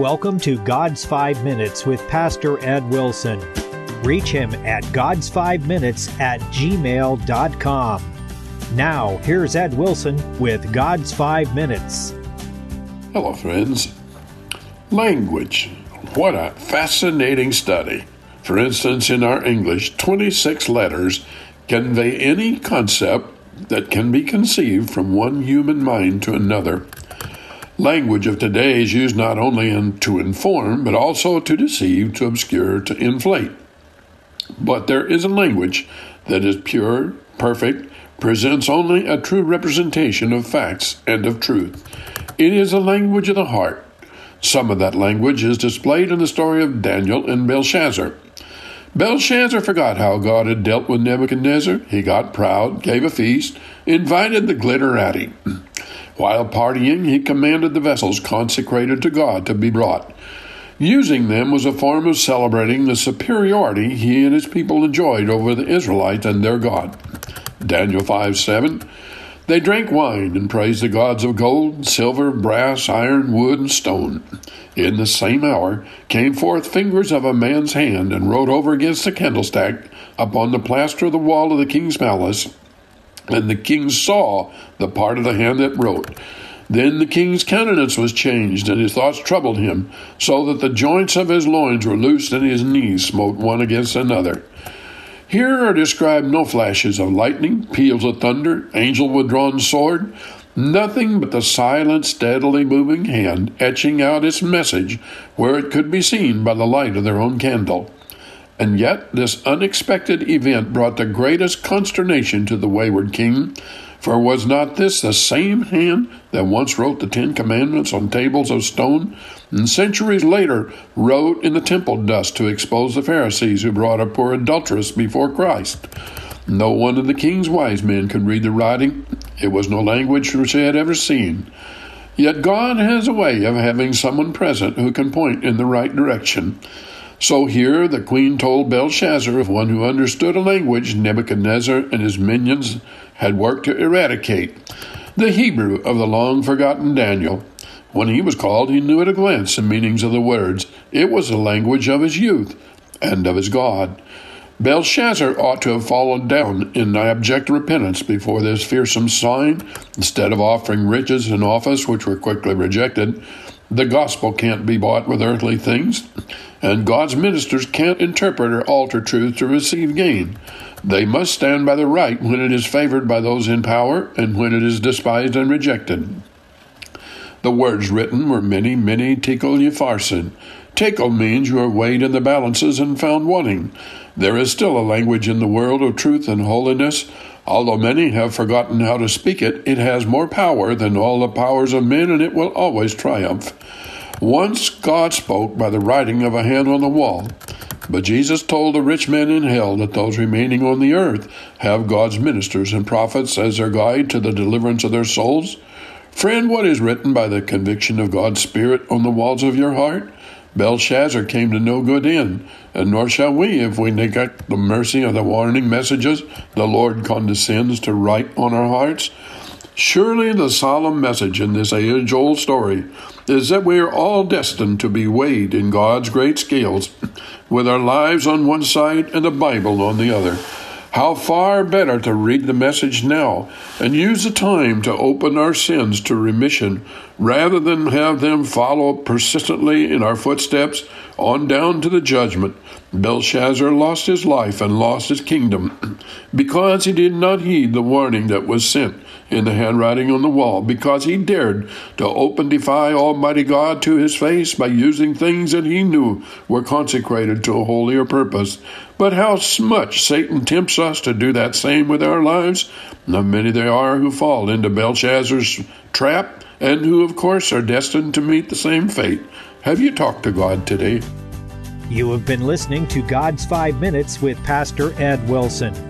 welcome to God's Five Minutes with Pastor Ed Wilson. Reach him at God's5Minutes at gmail.com. Now, here's Ed Wilson with God's Five Minutes. Hello, friends. Language. What a fascinating study. For instance, in our English, 26 letters convey any concept that can be conceived from one human mind to another. Language of today is used not only in, to inform, but also to deceive, to obscure, to inflate. But there is a language that is pure, perfect, presents only a true representation of facts and of truth. It is a language of the heart. Some of that language is displayed in the story of Daniel and Belshazzar. Belshazzar forgot how God had dealt with Nebuchadnezzar. He got proud, gave a feast, invited the glitterati. While partying, he commanded the vessels consecrated to God to be brought. Using them was a form of celebrating the superiority he and his people enjoyed over the Israelites and their God. Daniel 5 7. They drank wine and praised the gods of gold, silver, brass, iron, wood, and stone. In the same hour came forth fingers of a man's hand and wrote over against the candlestick upon the plaster of the wall of the king's palace. And the king saw the part of the hand that wrote. Then the king's countenance was changed, and his thoughts troubled him, so that the joints of his loins were loosed, and his knees smote one against another. Here are described no flashes of lightning, peals of thunder, angel with drawn sword, nothing but the silent, steadily moving hand etching out its message where it could be seen by the light of their own candle. And yet, this unexpected event brought the greatest consternation to the wayward king for was not this the same hand that once wrote the Ten Commandments on tables of stone, and centuries later wrote in the temple dust to expose the Pharisees who brought a poor adulteress before Christ? No one of the king's wise men could read the writing. It was no language which they had ever seen. Yet God has a way of having someone present who can point in the right direction. So here the queen told Belshazzar of one who understood a language Nebuchadnezzar and his minions had worked to eradicate, the Hebrew of the long forgotten Daniel. When he was called, he knew at a glance the meanings of the words. It was the language of his youth and of his God. Belshazzar ought to have fallen down in abject repentance before this fearsome sign. Instead of offering riches and office, which were quickly rejected, the gospel can't be bought with earthly things, and God's ministers can't interpret or alter truth to receive gain. They must stand by the right when it is favored by those in power and when it is despised and rejected. The words written were mene, mene tekel upharsin. Tekel means you are weighed in the balances and found wanting. There is still a language in the world of truth and holiness, Although many have forgotten how to speak it, it has more power than all the powers of men, and it will always triumph. Once God spoke by the writing of a hand on the wall, but Jesus told the rich men in hell that those remaining on the earth have God's ministers and prophets as their guide to the deliverance of their souls. Friend, what is written by the conviction of God's Spirit on the walls of your heart? Belshazzar came to no good end, and nor shall we if we neglect the mercy of the warning messages the Lord condescends to write on our hearts. Surely the solemn message in this age old story is that we are all destined to be weighed in God's great scales, with our lives on one side and the Bible on the other. How far better to read the message now and use the time to open our sins to remission rather than have them follow persistently in our footsteps on down to the judgment. Belshazzar lost his life and lost his kingdom because he did not heed the warning that was sent in the handwriting on the wall, because he dared to open defy Almighty God to his face by using things that he knew were consecrated to a holier purpose. But how much Satan tempts us to do that same with our lives. Now many there are who fall into Belshazzar's trap and who, of course, are destined to meet the same fate. Have you talked to God today? You have been listening to God's Five Minutes with Pastor Ed Wilson.